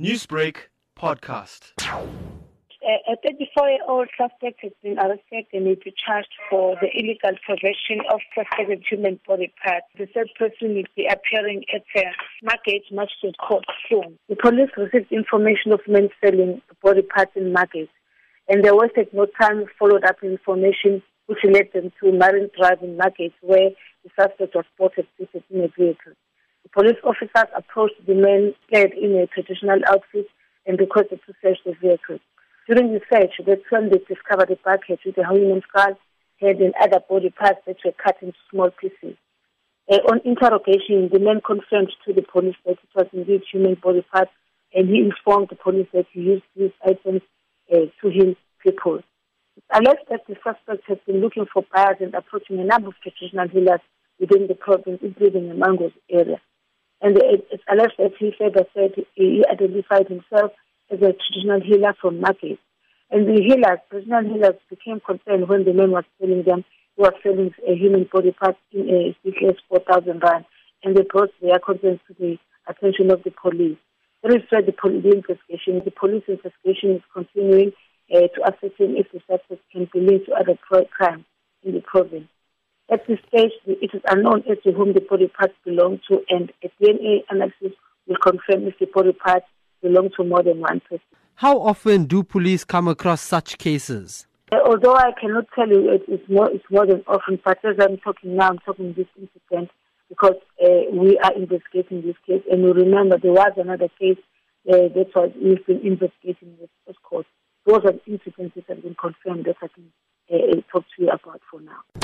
Newsbreak podcast. Uh, uh, a 34-year-old suspect has been arrested and will be charged for the illegal possession of suspected human body parts. The third person will be appearing at the Margate Magistrate Court soon. The police received information of men selling body parts in Margate, and they wasted no time followed up information which led them to Marine Drive in Margate, where the suspect was spotted seated in a vehicle. Police officers approached the men clad in a traditional outfit and requested to search the vehicle. During the search, the when they discovered a bucket with a human skull, head, and other body parts that were cut into small pieces. Uh, on interrogation, the man confirmed to the police that it was indeed human body parts, and he informed the police that he used these items uh, to heal people. It's alleged that the suspect has been looking for buyers and approaching a number of traditional healers within the province, including the Mangos area. And it's alleged that he further said he identified himself as a traditional healer from Margate. And the healers, traditional healers, became concerned when the man was selling them. He was selling a human body part in a CKS 4,000 rand. And they brought their concerns to the attention of the police. That is why the, police investigation, the police investigation is continuing uh, to ascertain if the suspect can be linked to other crimes in the province. At this stage, it is unknown as to whom the body parts belong to, and a DNA analysis will confirm if the body parts belong to more than one person. How often do police come across such cases? Uh, although I cannot tell you it is more, it's more than often, but as I'm talking now, I'm talking this incident because uh, we are investigating this case, and you remember there was another case uh, that was we've been investigating with court. Those are incidents that have been confirmed that I can uh, talk to you about for now.